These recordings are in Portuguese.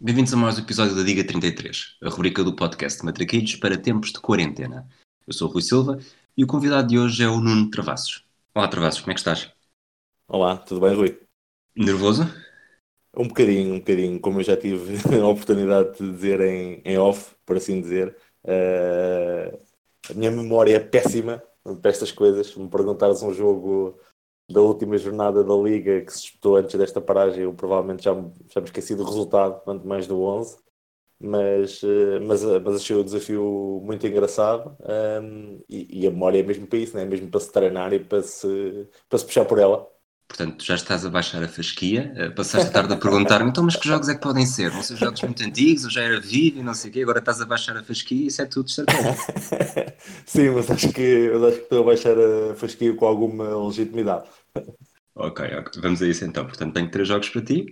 Bem-vindos a mais um episódio da Diga 33, a rubrica do podcast Matraquilhos para tempos de quarentena. Eu sou o Rui Silva e o convidado de hoje é o Nuno Travassos. Olá, Travassos, como é que estás? Olá, tudo bem, Rui? Nervoso? Um bocadinho, um bocadinho, como eu já tive a oportunidade de dizer em, em off, por assim dizer. Uh, a minha memória é péssima para estas coisas. Me perguntares um jogo da última jornada da Liga que se disputou antes desta paragem, eu provavelmente já já me esqueci do resultado, quanto mais do 11. Mas, uh, mas, mas achei o desafio muito engraçado um, e, e, a memória é mesmo para isso, né? é mesmo para se treinar e para se, para se puxar por ela. Portanto, já estás a baixar a fasquia, eh, passaste a tarde a perguntar-me, então, mas que jogos é que podem ser? Não sei, jogos muito antigos, eu já era vivo e não sei o quê, agora estás a baixar a fasquia, isso é tudo certeza. Sim, mas acho, que, acho que estou a baixar a fasquia com alguma legitimidade. Ok, vamos a isso então. Portanto, tenho três jogos para ti.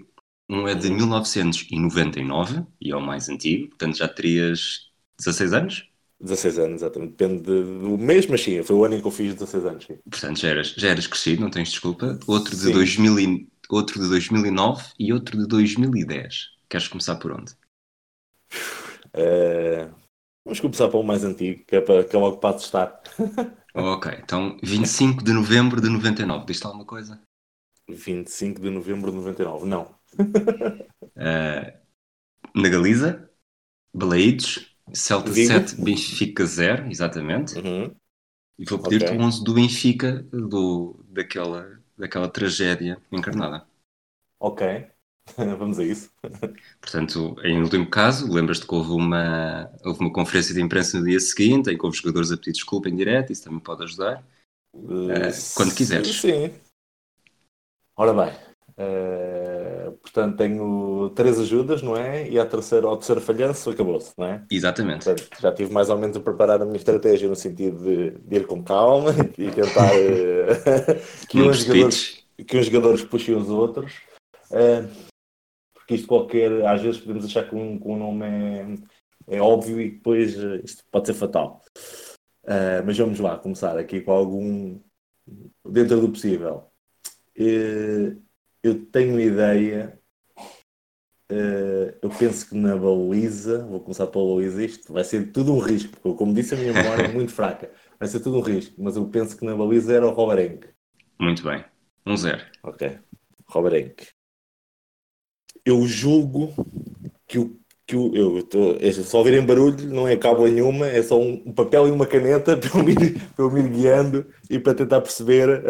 Um é de 1999 e é o mais antigo, portanto já terias 16 anos? 16 anos, exatamente. Depende do mês, mas sim, foi o ano em que eu fiz 16 anos. Sim. Portanto, já eras, já eras crescido, não tens desculpa. Outro de, 2000 e, outro de 2009 e outro de 2010. Queres começar por onde? Uh, vamos começar para o mais antigo, que é, para, que é logo para testar. ok, então 25 de novembro de 99. Diz-te alguma coisa? 25 de novembro de 99, não. uh, na Galiza, Balaídos, Celta Vigo. 7, Benfica 0, exatamente. Uhum. E vou pedir-te okay. o 11 do Benfica, do, daquela, daquela tragédia encarnada. Ok, vamos a isso. Portanto, em último caso, lembras-te que houve uma, houve uma conferência de imprensa no dia seguinte em que houve jogadores a pedir desculpa em direto, isso também pode ajudar. Uh, quando quiseres. Sim. Ora bem, Uh, portanto, tenho três ajudas, não é? E a terceira, ao terceiro falhanço, acabou-se, não é? Exatamente. Portanto, já tive mais ou menos a preparar a minha estratégia no sentido de, de ir com calma e tentar uh, que, uns jogadores, que uns jogadores puxem os outros. Uh, porque isto qualquer, às vezes podemos achar que um, que um nome é, é óbvio e depois isto pode ser fatal. mas vamos lá, começar aqui com algum dentro do possível. Uh, eu tenho ideia. Uh, eu penso que na baliza, vou começar pela baliza, isto vai ser tudo um risco, porque, como disse, a minha memória é muito fraca. Vai ser tudo um risco, mas eu penso que na baliza era o Roberenque. Muito bem. Um zero. Ok. Roberenque. Eu julgo que o que eu, eu tô, é só ouvirem barulho, não é cabo nenhuma, é só um, um, papel e uma caneta para eu, me ir, para eu me ir guiando e para tentar perceber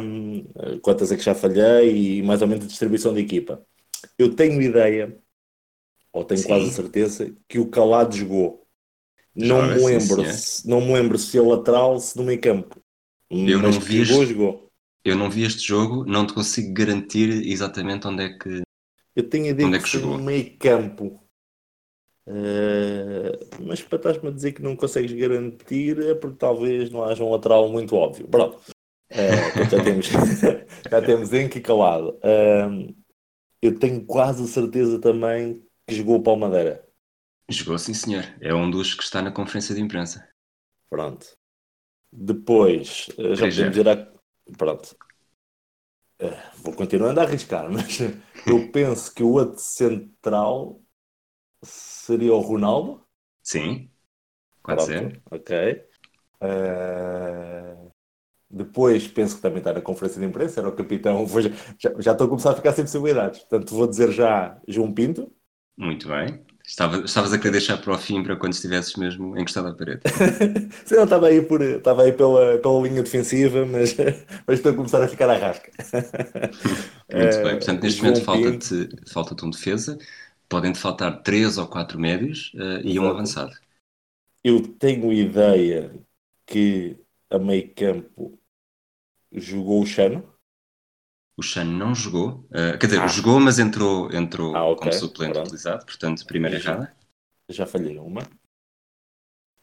um, quantas é que já falhei e mais ou menos a distribuição da equipa. Eu tenho ideia, ou tenho sim. quase certeza, que o Calado jogou. Não me, lembro se, não me lembro se é lateral, se no meio campo. Eu Mas não vi jogou, este, jogou. Eu não vi este jogo, não te consigo garantir exatamente onde é que. Eu tenho a ideia é que, que no meio campo Uh, mas para estás-me a dizer que não consegues garantir é porque talvez não haja um lateral muito óbvio. Pronto. Uh, já, temos, já temos Enki calado. Uh, eu tenho quase certeza também que jogou o Palmadeira. Jogou sim, senhor. É um dos que está na conferência de imprensa. Pronto. Depois, já podemos dizer. A... Pronto. vou continuando a arriscar, mas eu penso que o outro central seria o Ronaldo. Sim, pode Pronto, ser. Ok. Uh, depois penso que também está na conferência de imprensa, era o capitão. Já, já estou a começar a ficar sem possibilidades. Portanto, vou dizer já João Pinto. Muito bem. Estava, estavas a querer deixar para o fim para quando estivesses mesmo encostado à parede. Sim, não, estava aí, por, estava aí pela, pela linha defensiva, mas, mas estou a começar a ficar à rasca. Muito bem, portanto, neste momento falta-te falta um defesa podem te faltar três ou quatro médios uh, e um avançado. Eu tenho ideia que a meio campo jogou o Chano. O Chano não jogou, uh, quer dizer, ah. jogou, mas entrou, entrou ah, okay. como suplente Pronto. utilizado, portanto, primeira errada. Já falhei uma.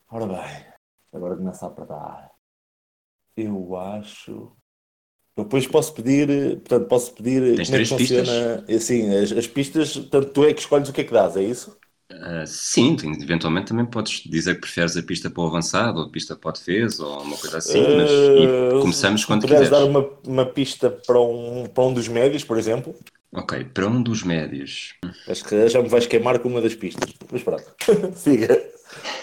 Ora bem, agora começa a apertar. Eu acho depois posso pedir, portanto, posso pedir Tens como é que funciona pistas? assim, as, as, pistas, portanto, tu é que escolhes o que é que dás, é isso? Uh, sim, eventualmente também podes dizer que preferes a pista para o avançado, ou a pista para o defesa, ou uma coisa assim, mas uh, começamos quando quiseres. dar uma, uma pista para um, para um dos médios, por exemplo? Ok, para um dos médios. Acho que já me vais queimar com uma das pistas. Mas pronto, siga.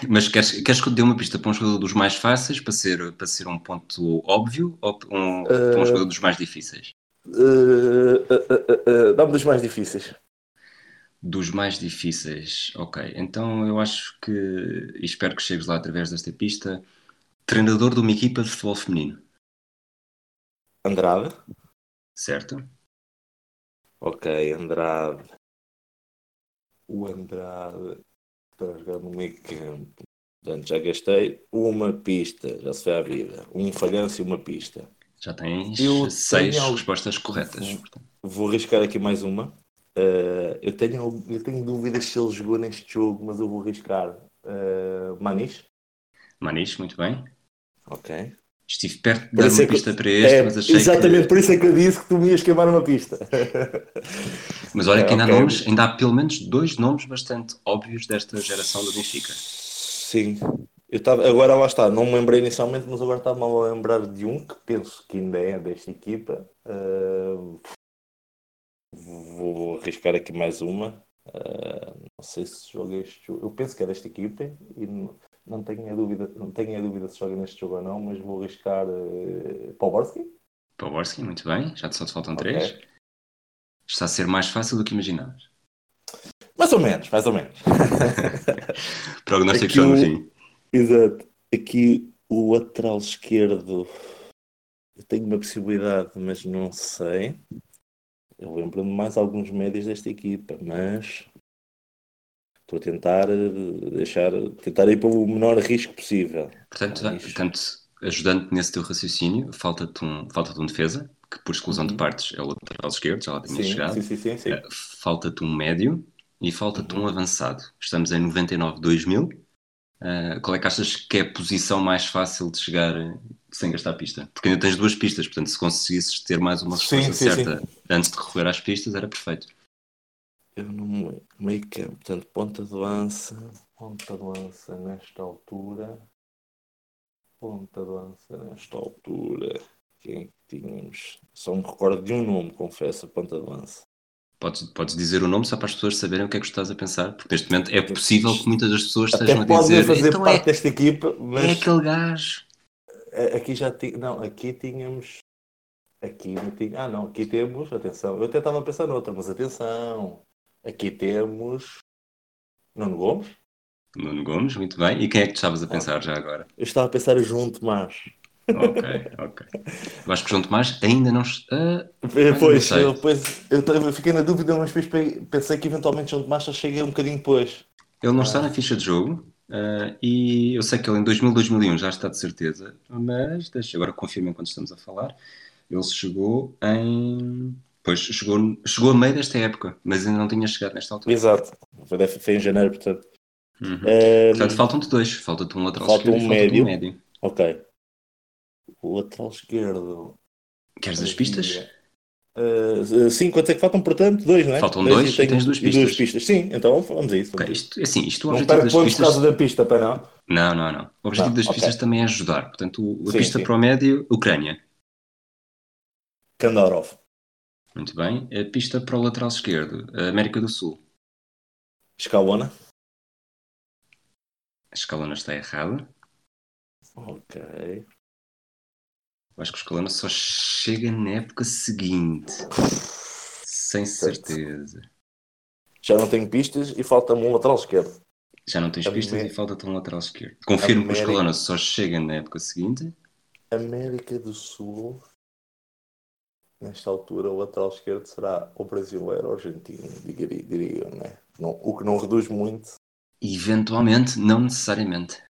Mas queres, queres que eu dê uma pista para um jogador dos mais fáceis, para ser, para ser um ponto óbvio, ou um, para um jogador dos mais difíceis? Uh, uh, uh, Dá-me dos mais difíceis. Dos mais difíceis, ok. Então eu acho que, e espero que chegues lá através desta pista, treinador de uma equipa de futebol feminino. Andrade. Certo. Ok, Andrade. O Andrade está a jogar no meio campo. Portanto, já gastei uma pista, já se vê a vida. Um falhanço e uma pista. Já tens eu seis tenho... respostas corretas. Vou arriscar aqui mais uma. Uh, eu, tenho, eu tenho dúvidas se ele jogou neste jogo, mas eu vou arriscar. Uh, Manis? Manis, muito bem. Ok. Estive perto de dar uma é pista que, para este, é, mas achei Exatamente, que... por isso é que eu disse que tu me ias queimar uma pista. mas olha que ainda, okay. há nomes, ainda há pelo menos dois nomes bastante óbvios desta geração do Benfica. Sim. Eu tava, agora lá está, não me lembrei inicialmente, mas agora estava a lembrar de um que penso que ainda é desta equipa. Uh, vou arriscar aqui mais uma. Uh, não sei se joga este jogo. Eu penso que é desta equipa e não tenho a dúvida, não tenho a dúvida se joga neste jogo ou não, mas vou arriscar uh, Poborski. Poborski, muito bem, já só te faltam okay. três. Está a ser mais fácil do que imaginavas. Mais ou menos, mais ou menos. Prognóstico no fim. Exato. Aqui o lateral esquerdo eu tenho uma possibilidade, mas não sei. Eu lembro-me mais alguns médios desta equipa, mas Estou a tentar eh, deixar, tentar ir para o menor risco possível. Portanto, Mas... portanto ajudante nesse teu raciocínio, falta-te um, falta um defesa, que por exclusão uhum. de partes é o lateral esquerdo, já lá tinha chegado. Sim, sim, sim, uh, falta-te um médio e falta-te uhum. um avançado. Estamos em 99-2000. Uh, eh, qual é que achas que é a posição mais fácil de chegar sem gastar pista? Porque ainda tens duas pistas, portanto, se conseguisses ter mais uma resposta sim, sim, certa sim. antes de recorrer às pistas, era perfeito. Eu não meio campo, portanto, ponta de lança, ponta de lança nesta altura, ponta de lança nesta altura. Quem tínhamos? Só me recordo de um nome, confesso, ponta de lança. Podes, podes dizer o nome só para as pessoas saberem o que é que estás a pensar, porque neste momento é possível que muitas das pessoas Até estejam a dizer. fazer então parte é, desta equipa, mas. É aquele gajo. Aqui já tinha. Não, aqui tínhamos. Aqui não tinha. Ah, não, aqui temos. Atenção, eu até estava a pensar noutra, mas atenção. Aqui temos Nuno Gomes. Nuno Gomes, muito bem. E quem é que tu estavas a pensar já agora? Eu estava a pensar João Tomás. Ok, ok. Eu acho que João Tomás ainda não. Uh, pois, não eu, pois eu, fiquei na dúvida, mas depois pensei que eventualmente João Tomás só chega um bocadinho depois. Ele não ah. está na ficha de jogo uh, e eu sei que ele em 2000, 2001 já está de certeza, mas deixa agora confirmo enquanto estamos a falar. Ele chegou em Pois, chegou, chegou a meio desta época, mas ainda não tinha chegado nesta altura. Exato, foi, foi em janeiro, portanto. Uhum. Um, portanto, faltam-te dois. Falta-te um lateral falta esquerdo um médio. Um médio. Ok. O lateral esquerdo. Queres as pistas? Uh, sim, quantos é que faltam? Portanto, dois, não é? Faltam dois, dois e, tens duas pistas. duas pistas. Sim, então vamos a isso. Okay, isto, assim, isto, o objetivo das pistas... por causa da pista, para não? Não, não, não. O objetivo não, das okay. pistas também é ajudar. Portanto, a sim, pista sim. para o médio, Ucrânia. Kandarov. Muito bem. A pista para o lateral esquerdo, América do Sul. Escalona. A escalona está errada. Ok. acho que o escalona só chega na época seguinte. Sem certeza. Já não tenho pistas e falta-me um lateral esquerdo. Já não tens pistas e falta-te um lateral esquerdo. Confirmo América... que o escalona só chega na época seguinte. América do Sul nesta altura o lateral esquerdo será o brasileiro ou argentino, diria, diria né? não, o que não reduz muito. Eventualmente, não necessariamente.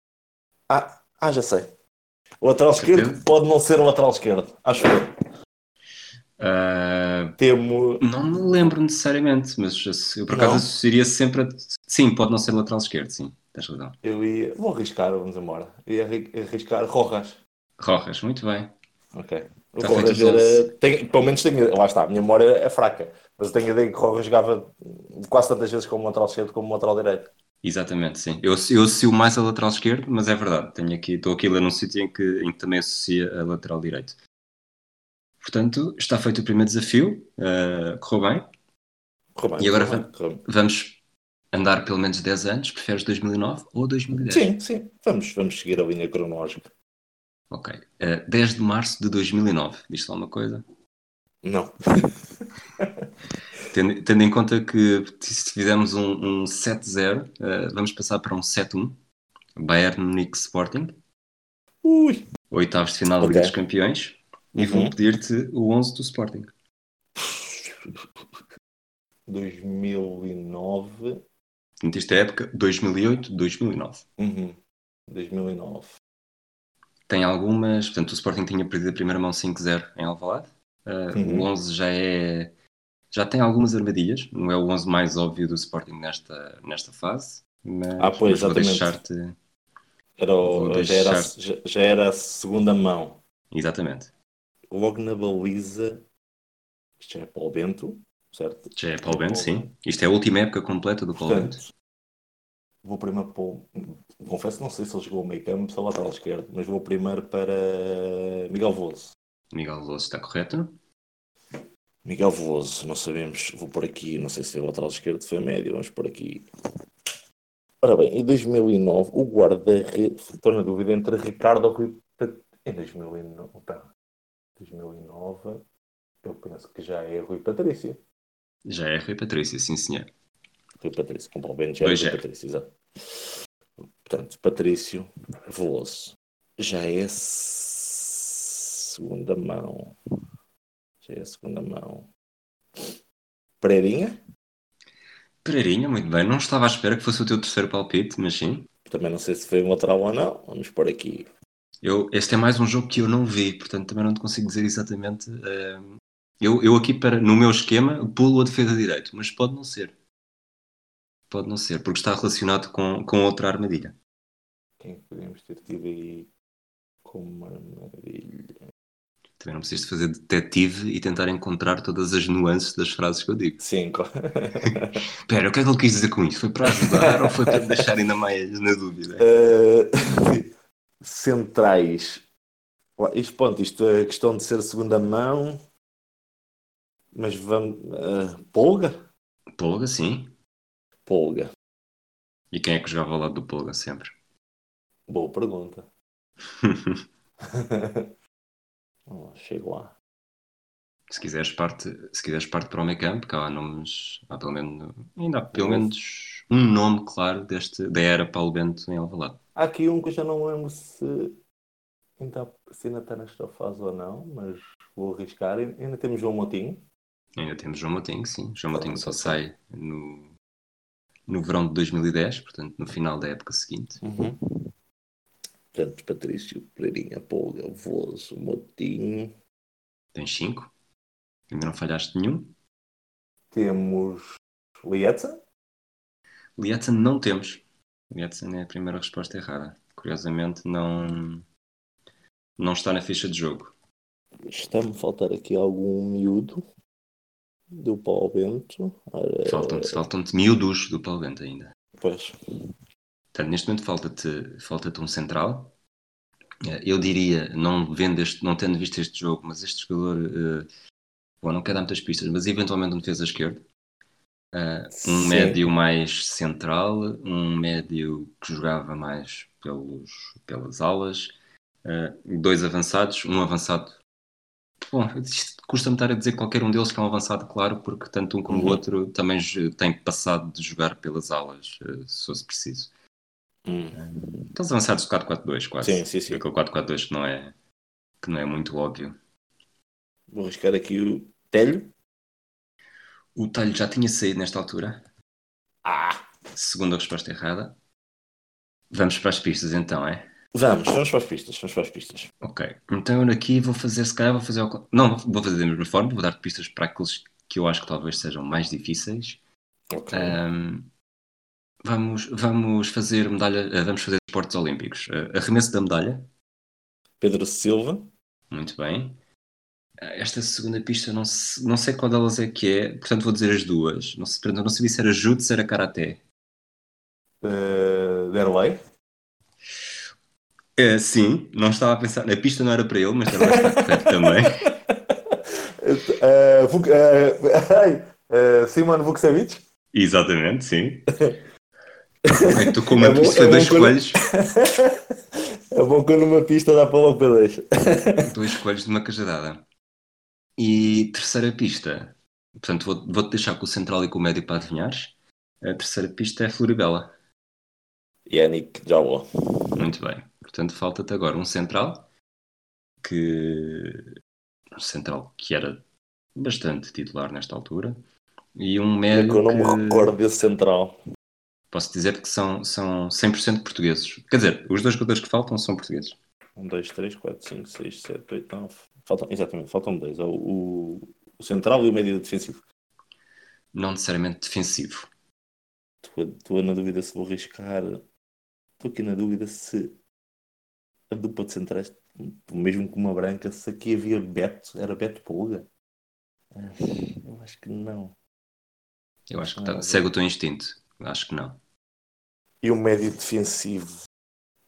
Ah, ah já sei. O lateral esquerdo pode não ser o lateral esquerdo, acho que. Uh, Temo... Não me lembro necessariamente, mas eu por acaso associaria sempre a... Sim, pode não ser lateral esquerdo, sim, tens razão. Eu ia. Vou arriscar, vamos embora. Ia arriscar Rojas. Rojas, muito bem. Ok. O Rojas era. Tem, pelo menos tenho. Lá está, a minha memória é fraca. Mas eu tenho a ideia que o Rojas jogava quase tantas vezes como lateral esquerdo como lateral direito. Exatamente, sim. Eu, eu associo mais a lateral esquerdo, mas é verdade. Tenho aqui, estou aqui ler num sítio em que, em que também associa a lateral direito. Portanto, está feito o primeiro desafio. Uh, correu bem. e agora vamos andar pelo menos 10 anos. Preferes 2009 ou 2010? Sim, sim. Vamos, vamos seguir a linha cronológica. Ok. Uh, eh, 10 de março de 2009. Diz-te alguma coisa? Não. tendo, tendo, em conta que se fizermos um, um 7-0, uh, eh, vamos passar para um 7-1. Bayern Munique Sporting. Ui. Oitavos de final da okay. Liga dos Campeões. E uhum. vou pedir-te o 11 do Sporting. 2009. Isto é época 2008, 2009. Uhum. 2009. Tem algumas, portanto o Sporting tinha perdido a primeira mão 5-0 em Alvalade. Uh, uhum. O 11 já é já tem algumas armadilhas, não é o 11 mais óbvio do Sporting nesta, nesta fase, mas, ah, pois, mas vou deixar-te. Era o, já, era, já, já, era a segunda mão. Exatamente. Logo na baliza, isto já é Paulo Bento, certo? Já é Paulo Bento, sim. Isto é a última época completa do Paulo Bento. Vou primeiro para o... Confesso, não sei se ele jogou meio campo ou lateral esquerdo, mas vou primeiro para Miguel Veloso. Miguel Veloso está correto. Miguel Veloso, não sabemos, vou por aqui, não sei se foi lateral esquerdo, foi médio, vamos por aqui. Ora bem, em 2009, o guarda, estou na dúvida entre Ricardo ou Rui Em 2009, 2009, eu penso que já é Rui Patrício. Já é Rui Patrício, sim senhor. Rui Patrício, com Paulo já é Rui é. Patrício, exato. Portanto, Patrício Veloso. Já é segunda mão. Já é segunda mão. Pereirinha? Pereirinha, muito bem. Não estava à espera que fosse o teu terceiro palpite, mas sim. Também não sei se foi um lateral ou não. Vamos por aqui. Eu, este é mais um jogo que eu não vi, portanto também não te consigo dizer exatamente. Uh, eu, eu aqui, para, no meu esquema, pulo a defesa direito, mas pode não ser. Pode não ser, porque está relacionado com, com outra armadilha. Quem é podemos ter tido aí como armadilha? Também não precisas fazer detetive e tentar encontrar todas as nuances das frases que eu digo. Sim, Espera, o que é que ele quis dizer com isto? Foi para ajudar ou foi para deixar ainda mais na dúvida? Uh, centrais. Isto, ponto, isto é questão de ser segunda mão, mas vamos. Uh, polga? Polga, sim. Polga. E quem é que jogava ao lado do Polga sempre? Boa pergunta. Chego lá. Se quiseres parte, se quiseres parte para o meio campo, cá há nomes, há pelo menos, ainda há pelo menos um nome claro deste, da era Paulo Bento em Alvalade. Há aqui um que eu já não lembro se ainda, se ainda está nesta fase ou não, mas vou arriscar. Ainda temos João Motinho. Ainda temos João Motinho, sim. João Motinho só sai no, no verão de 2010, portanto no final da época seguinte. Uhum. Portanto, Patrício, Pereirinha, Polga, Voso, Motinho. Tens cinco? Ainda não falhaste nenhum? Temos Lietzen? Lietzen não temos. Lietzen é a primeira resposta errada. Curiosamente, não, não está na ficha de jogo. Está-me a faltar aqui algum miúdo do Paulo Bento. Faltam-te faltam miúdos do Paulo Bento ainda. Pois. Portanto, neste momento falta-te falta um central. Eh, eu diria, não, vendo este, não tendo visto este jogo, mas este jogador, uh, bom, não quero dar muitas pistas, mas eventualmente um defesa esquerdo. Uh, um Sim. médio mais central, um médio que jogava mais pelos, pelas alas, dois avançados, um avançado. Bom, custa-me estar a dizer qualquer um deles que é um avançado, claro, porque tanto um como o uhum. outro também tem passado de jogar pelas alas, se fosse preciso. Hum. Aqueles avançados do 4-4-2, quase. Sim, sim, sim. Aquele 4-4-2 que não, é, que não é muito óbvio. Vou arriscar aqui o Telho. O Telho já tinha saído nesta altura. Ah! Segunda resposta errada. Vamos para as pistas então, é? Vamos, vamos para as pistas, vamos para as pistas. Ok, então eu aqui vou fazer, se calhar vou fazer... Não, vou fazer da mesma forma, vou dar pistas para aqueles que eu acho que talvez sejam mais difíceis. Ok. Um, Vamos, vamos fazer medalha, eh, vamos fazer esportes olímpicos. Uh, arremesso da medalha. Pedro Silva. Muito bem. Eh, esta segunda pista não, se, não sei qual delas é que é, portanto vou dizer as duas. Não, sei, não sabia se era judo, se era karaté. Uh, Derlei? Uh, sim, não estava a pensar. A pista não era para ele, mas Derlei está correto também. Uh, uh, Uh, Simon Vukcevic? Exatamente, sim. é tu com uma é bom, pista, é dois coelhos. é bom que numa pista dá para logo para dois. dois coelhos de uma cajadada. E terceira pista, portanto vou-te vou deixar com o central e com o médio para adivinhares. A terceira pista é Floribela. Yannick Jawa. Muito bem. Portanto, falta-te agora um central que um central que era bastante titular nesta altura e um médio. É que eu não me recordo desse central. Posso dizer que são, são 100% portugueses. Quer dizer, os dois jogadores que faltam são portugueses. 1, 2, 3, 4, 5, 6, 7, 8, 9. Faltam, exatamente, faltam dois. O, o, o central e o médio defensivo. Não necessariamente defensivo. Estou na dúvida se vou arriscar. Estou aqui na dúvida se a dupla de centrais, mesmo com uma branca, se aqui havia Beto, era Beto Pulga. Ah, eu acho que não. Eu acho que tá, segue o teu instinto. Acho que não. E o médio defensivo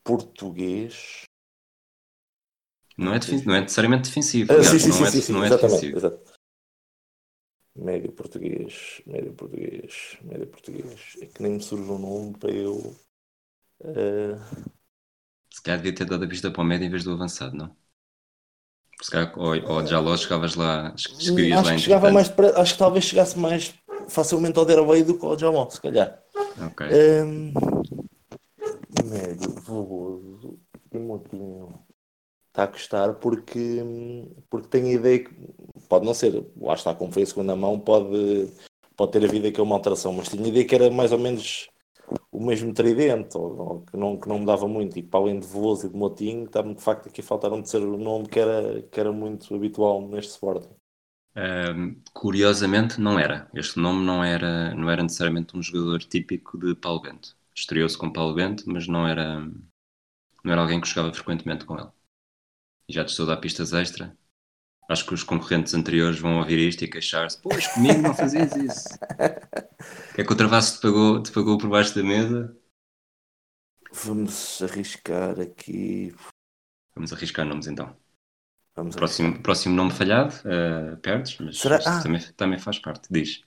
português. Não é, defensivo, não é necessariamente defensivo. Ah, sim, sim, não, sim, é, sim, não é defensivo. Exato. Médio português, médio português, médio português. É que nem me surge um nome para eu. Uh... Se calhar devia ter dado a pista para o médio em vez do avançado, não? Se calhar, ou, ou já logo chegavas lá, escrevias acho lá que chegava mais Acho que talvez chegasse mais facilmente ao Derway do que ao Jamon, se calhar. Ok. Um, médio, Veloso e Motinho. Está a custar porque, porque tenho a ideia que pode não ser, lá está, como foi a segunda mão, pode, pode ter havido aqui uma alteração, mas tinha a ideia que era mais ou menos o mesmo tridente, ou, ou, que, não, que não mudava muito, e para além de Veloso e de Motinho, estava de facto aqui a faltar um terceiro nome que era, que era muito habitual neste Sporting. Um, curiosamente não era. Este nome não era, não era necessariamente um jogador típico de Paulo Bento. Estreou-se com Paulo Bento, mas não era, não era alguém que jogava frequentemente com ele. E já te estou a dar pistas extra. Acho que os concorrentes anteriores vão ouvir isto e queixar-se. Pois, comigo não fazias isso. é que o Travasso te pagou, te pagou por baixo da mesa? Vamos arriscar aqui. Vamos arriscar nomes então. Vamos próximo, próximo nome falhado, uh, perdes, mas Será? Ah. Também, também faz parte, diz.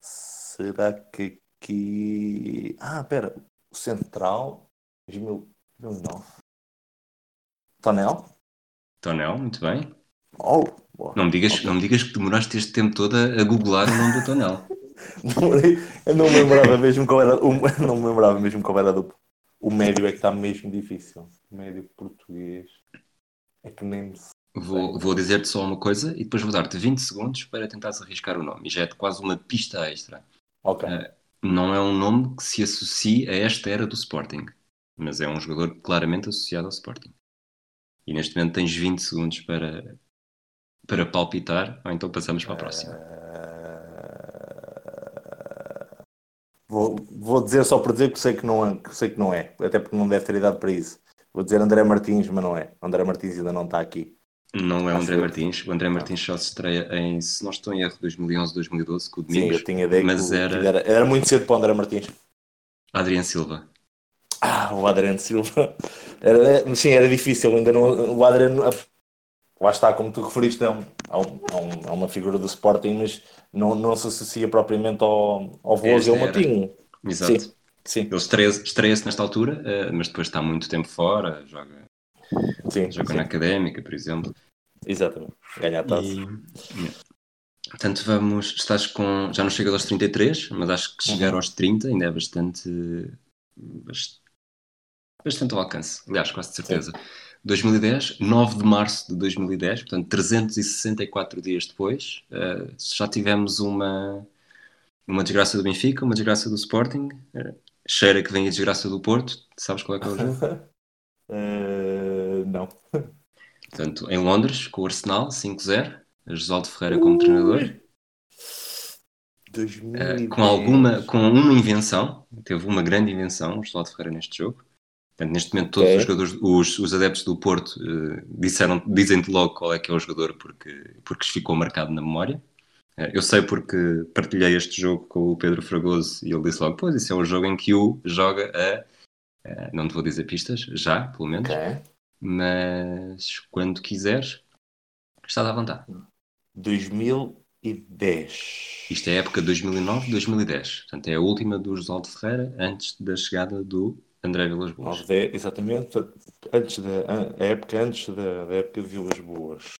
Será que aqui. Ah, espera, o Central 2009. Tonel? Tonel, muito bem. Oh, não, me digas, okay. não me digas que demoraste este tempo todo a googlar o nome do Tonel. eu não me lembrava mesmo qual era o, não me lembrava mesmo qual era do, o médio é que está mesmo difícil. Médio português. É que nem Vou, vou dizer-te só uma coisa e depois vou dar-te 20 segundos para tentares arriscar o nome. E já é quase uma pista extra. Ok. Uh, não é um nome que se associe a esta era do Sporting, mas é um jogador claramente associado ao Sporting. E neste momento tens 20 segundos para, para palpitar, ou então passamos para a próxima. Vou, vou dizer só por dizer que sei que, não é, que sei que não é, até porque não deve ter idade para isso. Vou dizer André Martins, mas não é. André Martins ainda não está aqui. Não é o André. Martins. O André Martins só se estreia em, se não estou em erro, 2011, 2012, com o Domingos. Sim, eu tinha ideia mas que, era... era... era muito cedo para o André Martins. Adriano Silva. Ah, o Adriano Silva. Era, sim, era difícil. Ainda não, o Adriano, lá está, como tu referiste, é, um, é, uma figura do Sporting, mas não, não se associa propriamente ao, ao e ao Matinho. Exato. Sim. Sim. Ele estreia-se estreia nesta altura, uh, mas depois está muito tempo fora, joga, sim, joga sim. na académica, por exemplo. Exatamente, ganha a taça. E, Portanto, vamos. Estás com. Já não chega aos 33, mas acho que chegar uhum. aos 30 ainda é bastante. Bastante ao alcance, aliás, quase de certeza. Sim. 2010, 9 de março de 2010, portanto, 364 dias depois, uh, já tivemos uma, uma desgraça do Benfica, uma desgraça do Sporting, uh, cheira que vem a desgraça do Porto. Sabes qual é que é o jogo? uh, não. Portanto, em Londres, com o Arsenal, 5-0. Josualdo Ferreira como treinador. Com alguma, com uma invenção, teve uma grande invenção, o Josualdo Ferreira neste jogo. Portanto, neste momento todos okay. os jogadores, os, os adeptos do Porto uh, disseram, dizem-te logo qual é que é o jogador porque, porque ficou marcado na memória. É, eu sei porque partilhei este jogo com o Pedro Fragoso e ele disse logo: Pois, isso é o jogo em que o joga a. a não te vou dizer pistas, já, pelo menos. Okay. Mas quando quiseres, estás à vontade. 2000 2010. Isto é a época 2009-2010. Portanto, é a última do Josualdo Ferreira antes da chegada do André Vilas Boas. 9, exatamente. Antes da, a época antes da, da época de Vilas Boas.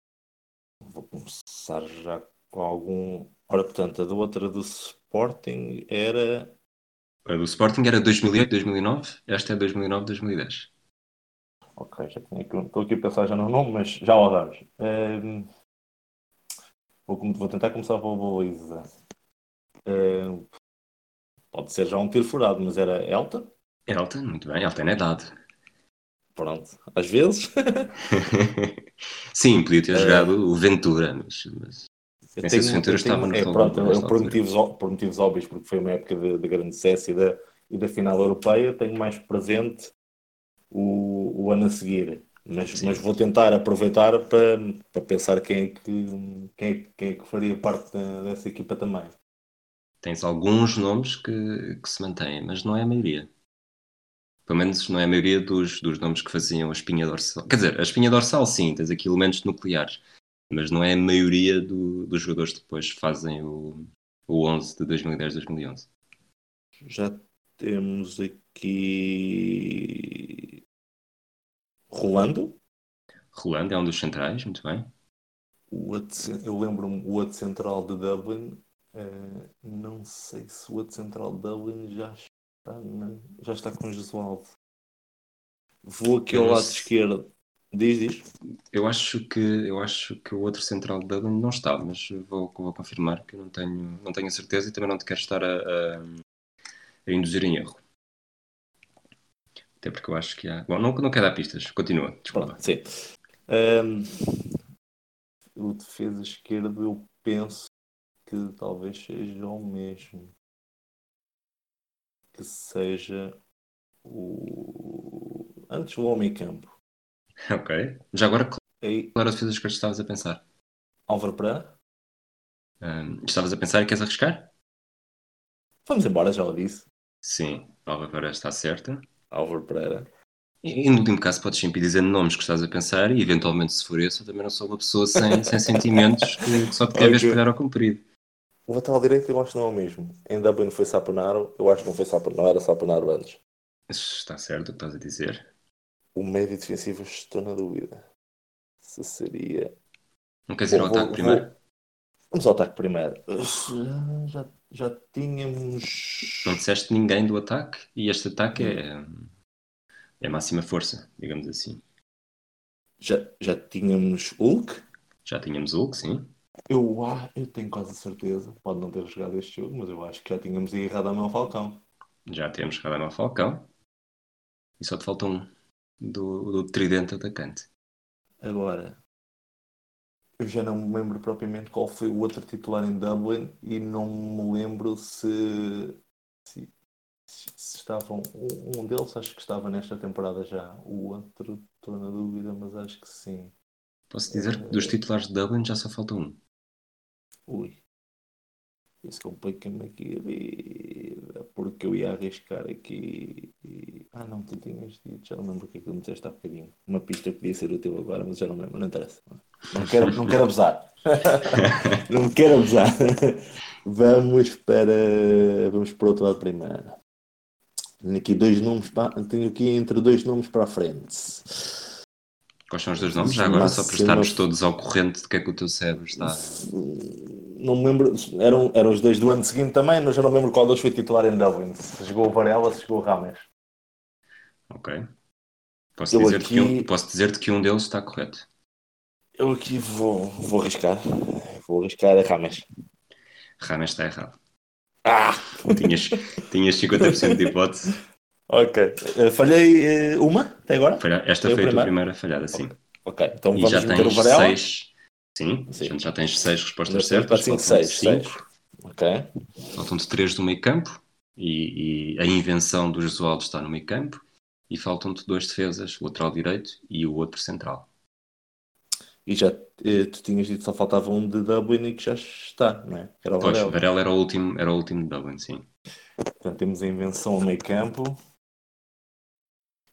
Vou começar já com algum. Ora, portanto, a da outra do Sporting era. A do Sporting era 2008-2009, esta é 2009-2010. Ok, já tinha aqui, estou aqui a pensar já no nome, mas já ao dar. Um, vou, vou, tentar começar pela Luísa. Um, pode ser já um tiro furado, mas era Elton? Elton, muito bem, Elton é dado. Pronto, às vezes. Sim, podia ter uh, jogado o Ventura, mas, mas... Eu tenho, se o Ventura estava no é, pronto, eu, por, motivos, por motivos óbvios, porque foi uma época de, de grande sucesso e da, e da final europeia, tenho mais presente o, o ano a seguir. Mas, mas vou tentar aproveitar para, para pensar quem é, que, quem, é, quem é que faria parte dessa equipa também. Tens alguns nomes que, que se mantêm, mas não é a maioria. Pelo menos não é a maioria dos, dos nomes que faziam a espinha dorsal. Quer dizer, a espinha dorsal sim, tens aqui elementos nucleares, mas não é a maioria do, dos jogadores que depois fazem o, o 11 de 2010-2011. Já temos aqui Rolando. Rolando é um dos centrais, muito bem. O eu lembro-me, o outro central de Dublin. Uh, não sei se o outro central de Dublin já está, já está com o Jesualdo. Vou aqui ao lado esquerdo. Diz, diz. Eu acho que eu acho que o outro central de Dublin não está, mas vou, vou confirmar que eu não tenho, não tenho certeza e também não te quero estar a, a, a induzir em erro. Até porque eu acho que há. Bom, não, não quero dar pistas. Continua, desculpa. Pronto, sim. Um, o defesa esquerdo, eu penso que talvez seja o mesmo. Que seja o. Antes o homem campo. Ok. Já agora, qual era a defesa esquerda que estavas a pensar? Álvaro Pereira? Um, estavas a pensar e queres arriscar? Vamos embora, já o disse. Sim, Álvaro Pereira está certa. Álvaro Pereira. E, no último caso podes sempre dizer nomes que estás a pensar e eventualmente se for esse eu também não sou uma pessoa sem, sem sentimentos que, que só te quer ver espelhar ao comprido. O lateral direito eu acho que não é o mesmo. Em Dublin foi Saponaro, eu acho que não foi Saponaro, não era Saponaro antes. Está certo o que estás a dizer. O médio defensivo estou na dúvida. Se seria. Não queres ir ao ataque primeiro? Vou... Vamos ao ataque primeiro. Já, já tínhamos. Não disseste ninguém do ataque e este ataque é, é máxima força, digamos assim. Já, já tínhamos Hulk? Já tínhamos Hulk, sim. Eu, ah, eu tenho quase certeza, pode não ter jogado este jogo, mas eu acho que já tínhamos aí Radamel Falcão. Já temos Radamel Falcão. E só te falta um do, do tridente atacante. Agora, eu já não me lembro propriamente qual foi o outro titular em Dublin e não me lembro se, se, se estavam. Um, deles acho que estava nesta temporada já. O outro estou na dúvida, mas acho que sim. Posso dizer que dos eh, titulares de Dublin já só falta um. Ui. Isso complica-me aqui a vida, porque eu ia arriscar aqui. E... Ah, não, tu tinhas dito, já não lembro o que é que me disseste há bocadinho. Uma pista que podia ser útil agora, mas já não lembro, não interessa. Não quero, não quero abusar. não quero abusar. vamos para. Vamos para o outro lado primeiro. Tenho aqui dois nomes para... Tenho aqui entre dois nomes para a frente. Quais são os dois nomes? Já agora, só para estarmos todos ao corrente de que é que o teu cérebro está não me lembro, eram, eram os dois do ano seguinte também, mas eu não me lembro qual dos foi titular em Dublin. Se jogou o Varela, se jogou o Rames. Ok. Posso dizer-te aqui... que, um, posso dizer que um deles está correto. Eu aqui vou, vou arriscar. Vou arriscar a Rames. Rames está errado. Ah! Tinhas, tinhas 50% de hipótese. Ok. Uh, falhei uh, uma até agora? Esta foi, foi a tua primeira falhada, sim. Ok, okay. então e vamos meter o Varela. Seis, Sim, Sim. já tens seis respostas certas. 5, 6, 5. Ok. Faltam-te três do meio campo e, e, a invenção do Jesualdo está no meio campo e faltam-te dois defesas, o lateral direito e o outro central. E já eh, tu tinhas dito que só faltava um de Dublin e que já está, não é? Era o pois, Varela. Varela era o último, era o último de Dublin, sim. Portanto, temos a invenção no meio campo.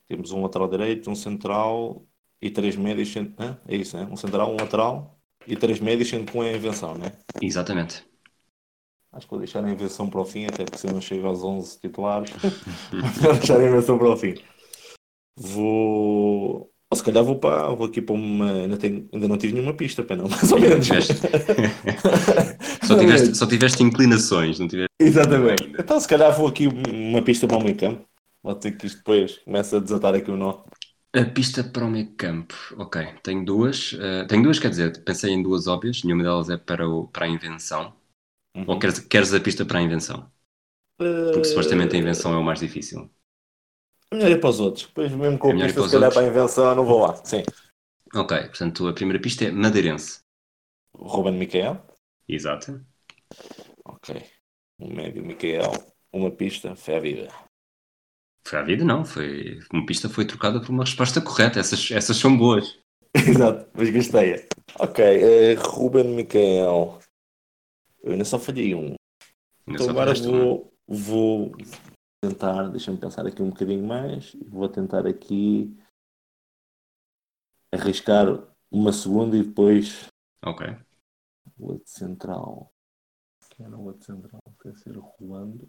Temos um lateral direito, um central e três médios. Ah, é isso, né? Um central, um lateral e três médios, sendo com a invenção, não é? Exatamente. Acho que vou deixar a invenção para o fim, até porque se eu não chego aos 11 titulares, vou deixar a invenção para o fim. Vou. Ou se calhar vou, para, vou aqui para uma. Ainda, tenho, ainda não tive nenhuma pista, pena, não, mais ou menos. só, tiveste, só tiveste inclinações, não tiveste. Exatamente. Então, se calhar vou aqui uma pista para o meio campo. Pode ser que isto depois comece a desatar aqui o nó. A pista para o meio campo, ok. Tenho duas. Uh, tenho duas, quer dizer, pensei em duas óbvias. Nenhuma delas é para, o, para a invenção. Uhum. Ou queres, queres a pista para a invenção? Porque supostamente a invenção é o mais difícil. É melhor ir para os outros. Depois, mesmo com é a pista, se calhar para a invenção, não vou lá. Sim. Ok, portanto, a primeira pista é madeirense. Ruben Miquel. Exato. Ok. O médio Miquel. Uma pista, fé à vida. Foi à vida, não. Foi, uma pista foi trocada por uma resposta correta. Essas, essas são boas. Exato, mas gostei. Ok, uh, Ruben Miquel. Eu ainda só falhei um. Ainda então agora vou, vou tentar, deixa-me pensar aqui um bocadinho mais. Vou tentar aqui arriscar uma segunda e depois. Ok. O outro central. Quem era o outro central? Quer ser Rolando.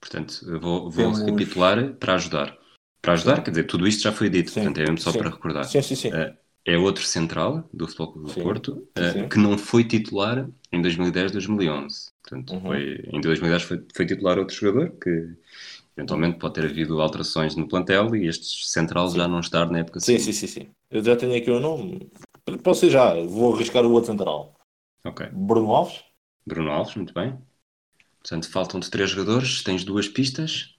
Portanto, vou, vou Temos... recapitular para ajudar. Para ajudar, quer dizer, tudo isto já foi dito, sim, portanto é mesmo só sim. para recordar. Sim, sim, sim. Uh, é outro central do Futebol do Porto uh, que não foi titular em 2010, 2011. Portanto, uhum. foi, em 2010 foi, foi titular outro jogador que eventualmente pode ter havido alterações no plantel e este central já não estar na época sim, sim, sim, sim. Eu já tenho aqui o nome. Posso ir já, vou arriscar o outro central. Ok. Bruno Alves? Bruno Alves, muito bem. Portanto, faltam-te três jogadores, tens duas pistas,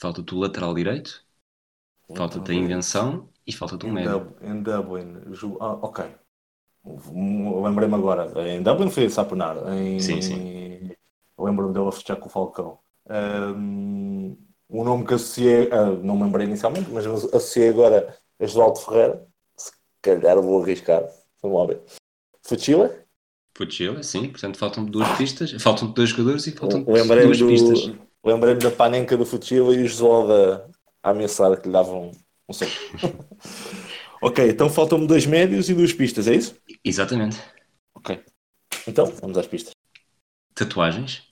falta-te o lateral direito, falta-te a invenção e falta-te um médio. Em Dublin, ah, ok. Lembrei-me agora, em Dublin foi Saponar, em... Sim, sim. Lembro-me dele a fechar com o Falcão. Um, o nome que associei, uh, não me lembrei inicialmente, mas associei agora a Josualdo Ferreira. Se calhar vou arriscar. Vamos lá ver. Fuchila? Fuchila, sim, portanto faltam duas pistas, faltam dois jogadores e faltam duas do, pistas. Lembrei-me da panenca do Fuchila e o Josualdo a ameaçar que lhe davam um som. ok, então faltam-me dois médios e duas pistas, é isso? Exatamente. Ok. Então, vamos às pistas. Tatuagens?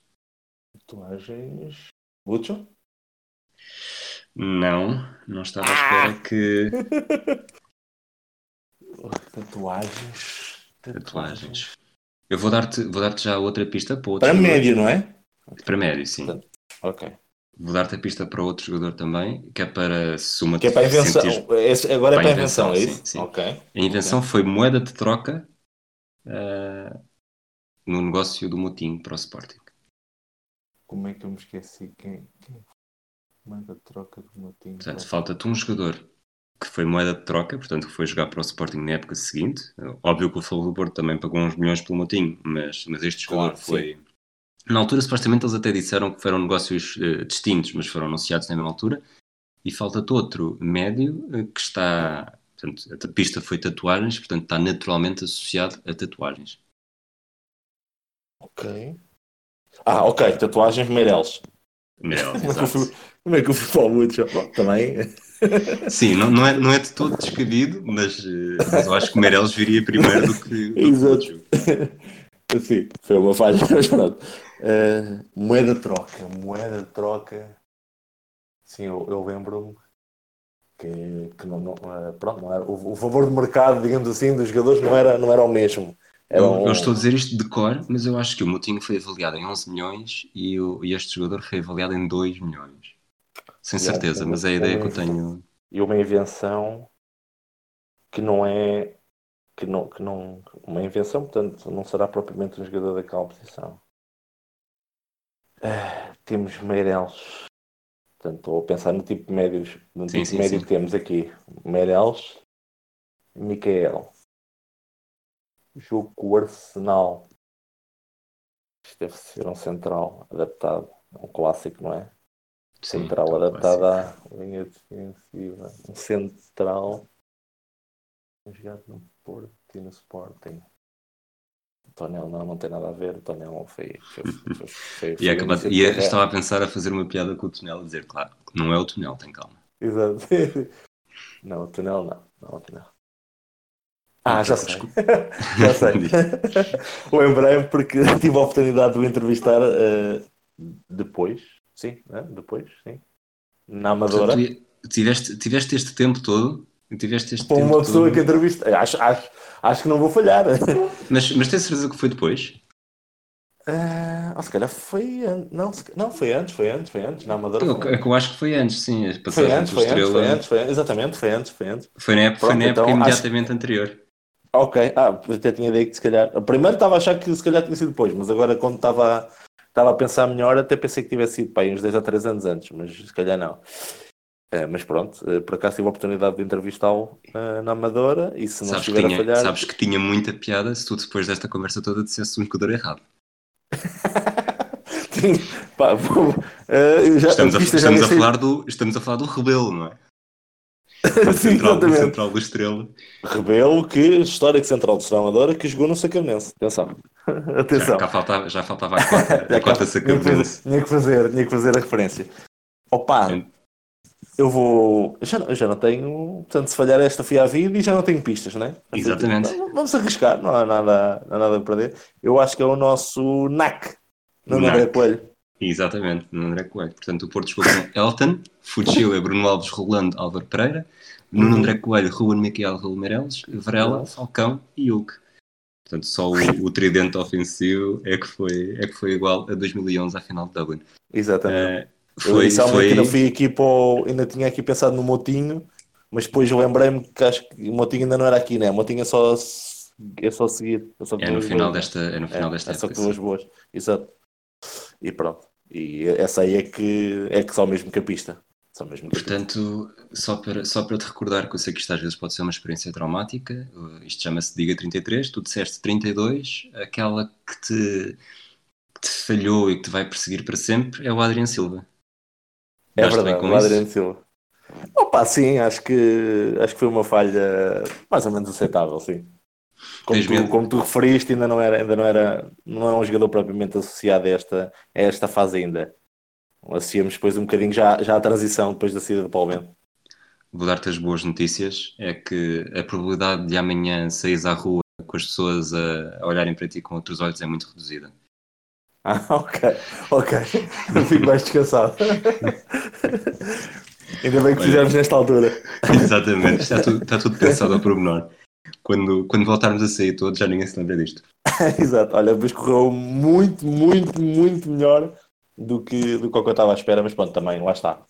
Tatuagens. Butcho? Não, não estava à espera ah! que. Tatuagens. Tatuagens. Eu vou dar-te vou dar já outra pista para outro Para jogador. médio, não é? Para médio, sim. Ok. Vou dar-te a pista para outro jogador também, que é para se uma Que é para a invenção. Sentir... Agora é para a invenção, invenção é isso? Sim, sim. Okay. A invenção okay. foi moeda de troca uh, no negócio do Motim para o Sporting. Como é que eu me esqueci? Quem, quem... Moeda de troca do Motim. Portanto, falta-te um jogador que foi moeda de troca, portanto, que foi jogar para o Sporting na época seguinte. Óbvio que o Futebol do Porto também pagou uns milhões pelo Motinho, mas, mas este jogador claro, foi. Sim. Na altura, supostamente, eles até disseram que foram negócios uh, distintos, mas foram anunciados na mesma altura. E falta-te outro médio uh, que está. Portanto, a pista foi tatuagens, portanto, está naturalmente associado a tatuagens. Ok. Ah, ok, tatuagens Meireles. Meireles, exato. Como é que eu fui para o Mucho? Também. Sim, não, não, é, não é de todo descabido, mas, eh, mas eu acho que o Meirelles viria primeiro do que. Exato. Sim, foi uma falha, mas pronto. Uh, moeda de troca, moeda de troca. Sim, eu, eu lembro-me que, que não, não, uh, pronto, não era, o, o, valor de mercado, digamos assim, dos jogadores não era, não era o mesmo. Era eu, um... eu, estou a dizer isto de cor, mas eu acho que o Moutinho foi avaliado em 11 milhões e, o, e este jogador foi avaliado em 2 milhões. Sem certeza, mas é a ideia que eu tenho. E uma invenção que não é. Que não, que não, uma invenção, portanto, não será propriamente um jogador daquela posição. Uh, temos Meireles. Portanto, estou a pensar no tipo de médios, no sim, tipo sim, médio sim. que temos aqui. Meireles, Micael. Jogo com o Arsenal. Isto deve ser um central adaptado. Um clássico, não é? Central Sim, adaptada à linha defensiva. Um central jogado no Porto e no Sporting. O Tonel não, não tem nada a ver. O Tonel foi. foi, foi, foi, e, acabado, e estava a pensar a fazer uma piada com o Tonel a dizer, claro, não é o Tonel, tem calma. Exato. não, o Tonel não. Não é o Tonel. Ah, já sei. já sei. Lembrei-me porque tive a oportunidade de o entrevistar uh, depois. Sim, né? depois, sim. Na Amadora. Portanto, tiveste, tiveste este tempo todo. Tiveste este uma pessoa todo. que entrevista. Acho, acho, acho que não vou falhar. Mas, mas tens certeza que foi depois? Uh, ou se calhar foi. Não, não, foi antes, foi antes, foi antes. Na Amadora. Eu, eu acho que foi antes, sim. Foi antes, foi antes, foi antes, foi antes, exatamente, foi antes, foi antes. Foi na época, Pronto, foi na época então, imediatamente acho... anterior. Ok, ah, até tinha ideia que se calhar. Primeiro estava a achar que se calhar tinha sido depois, mas agora quando estava, estava a pensar melhor, até pensei que tivesse sido pá, uns 10 a 3 anos antes, mas se calhar não. É, mas pronto, eh, por acaso tive a oportunidade de entrevistá-lo uh, na Amadora e se não sabes estiver tinha, a falhar. Sabes que tinha muita piada se tu depois desta conversa toda dissesse um jogador errado. Pá, uh, já, estamos, a, estamos, a falar do, estamos a falar do Rebelo, não é? Sim, central, exatamente. central do Estrela. Rebelo, que histórico central de Amadora, que jogou no Sacarense. Atenção. Atenção. Já faltava, já faltava a cota, a cota Sacarense. Tinha que, fazer, tinha que fazer a referência. Opa, eu vou. Já, já não tenho. Portanto, se falhar esta fui à vida e já não tenho pistas, não é? Exatamente. Então, vamos arriscar, não há, nada, não há nada a perder. Eu acho que é o nosso NAC, no André Coelho. Exatamente, no André Coelho. Portanto, o Porto jogou com Elton, Fuchila, Bruno Alves, Rolando, Álvaro Pereira, no uhum. André Coelho, Ruben Miquel, Raul Meireles, Varela, Falcão e Hulk. Portanto, só o, o, tridente ofensivo é que, foi, é que foi igual a 2011 à final de Dublin. Exatamente. Uh, foi, eu foi... ainda fui aqui para o... ainda tinha aqui pensado no Motinho, mas depois lembrei-me que acho que o Motinho ainda não era aqui, né? O Motinho é só, é só seguir. É, só é no final boas. desta, é no final é, desta é época. só duas boas, exato. E pronto. E essa aí é que é que só mesmo capista. Só mesmo Portanto, só para, só para te recordar que eu sei que isto às vezes pode ser uma experiência traumática, isto chama-se Diga 33, tu disseste 32, aquela que te, que te falhou e que te vai perseguir para sempre é o Adriano Silva. É verdade, o Adriano Silva. Opa, sim, acho que, acho que foi uma falha mais ou menos aceitável, sim. Como tu, como tu, referiste, ainda não era, ainda não era, não é um jogador propriamente associado a esta, a esta fase ainda. Associamos depois um bocadinho já, já a transição depois da saída do Paulo Bento. Vou dar-te as boas notícias, é que a probabilidade de amanhã saís à rua com as pessoas a, a olharem para ti com outros olhos é muito reduzida. Ah, ok, ok. Eu fico mais descansado. Ainda bem que fizemos nesta altura. Exatamente, está tudo, está tudo pensado ao pormenor. Quando, quando voltarmos a sair todos, já ninguém se lembra disto. Exato, olha, mas correu muito, muito, muito melhor do que, do que eu estava à espera, mas pronto, também, lá está.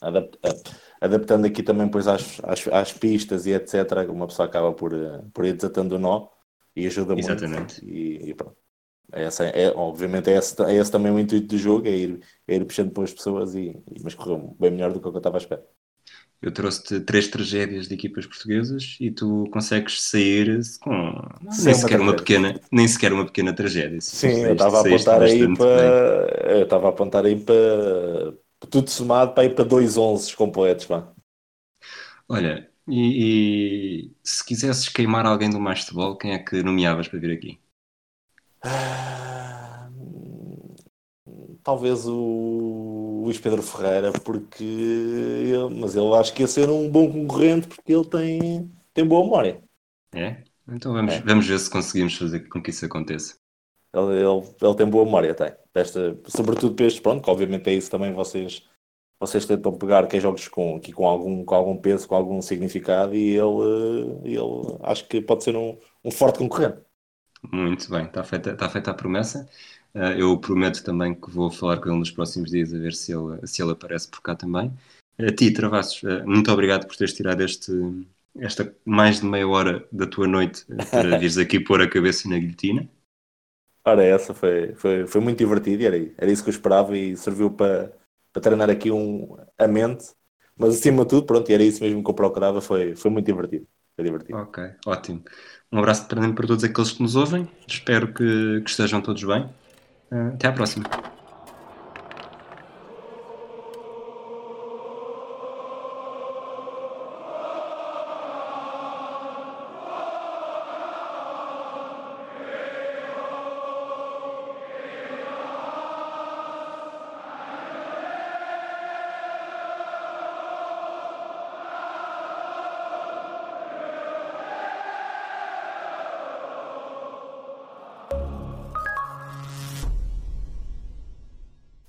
adaptando aqui também pois às, às, às, pistas e etc. Uma pessoa acaba por, por ir desatando o nó e ajuda Exatamente. muito. E, e pronto. Essa é, obviamente é esse, é esse também o intuito do jogo, é ir, é ir puxando para as pessoas, e, mas correu bem melhor do que eu estava à espera. Eu trouxe-te três tragédias de equipas portuguesas e tu consegues sair com nem sequer uma, uma pequena, nem sequer uma pequena tragédia. Sim, eu estava a apontar aí para eu estava a apontar aí para tudo somado para ir para dois onze completos, pá. Olha, e, e, se quisesses queimar alguém do mais futebol, quem é que nomeavas para vir aqui? Ah, talvez o Luís Pedro Ferreira, porque ele, mas ele acho que ia ser um bom concorrente porque ele tem, tem boa memória. É? Então vamos, é. vamos ver se conseguimos fazer com que isso aconteça. Ele, ele, ele tem boa memória, tem. Desta, sobretudo para estes, pronto, que obviamente é isso também vocês, vocês tentam pegar que é jogos com, aqui com, algum, com algum peso, com algum significado e ele, ele acho que pode ser um, um forte concorrente. Muito bem, está feita, está feita a promessa. Uh, eu prometo também que vou falar com ele nos próximos dias a ver se ele, se ele aparece por cá também. A ti, Travassos, uh, muito obrigado por teres tirado este, esta mais de meia hora da tua noite para vires aqui pôr a cabeça na guilhotina. Ora, essa foi, foi, foi muito divertido, era, era isso que eu esperava e serviu para, para treinar aqui um, a mente, mas acima de tudo, pronto, era isso mesmo que eu procurava, foi, foi muito divertido. Foi divertido. Ok, ótimo. Um abraço para todos aqueles que nos ouvem. Espero que, que estejam todos bem. Uh, até à próxima.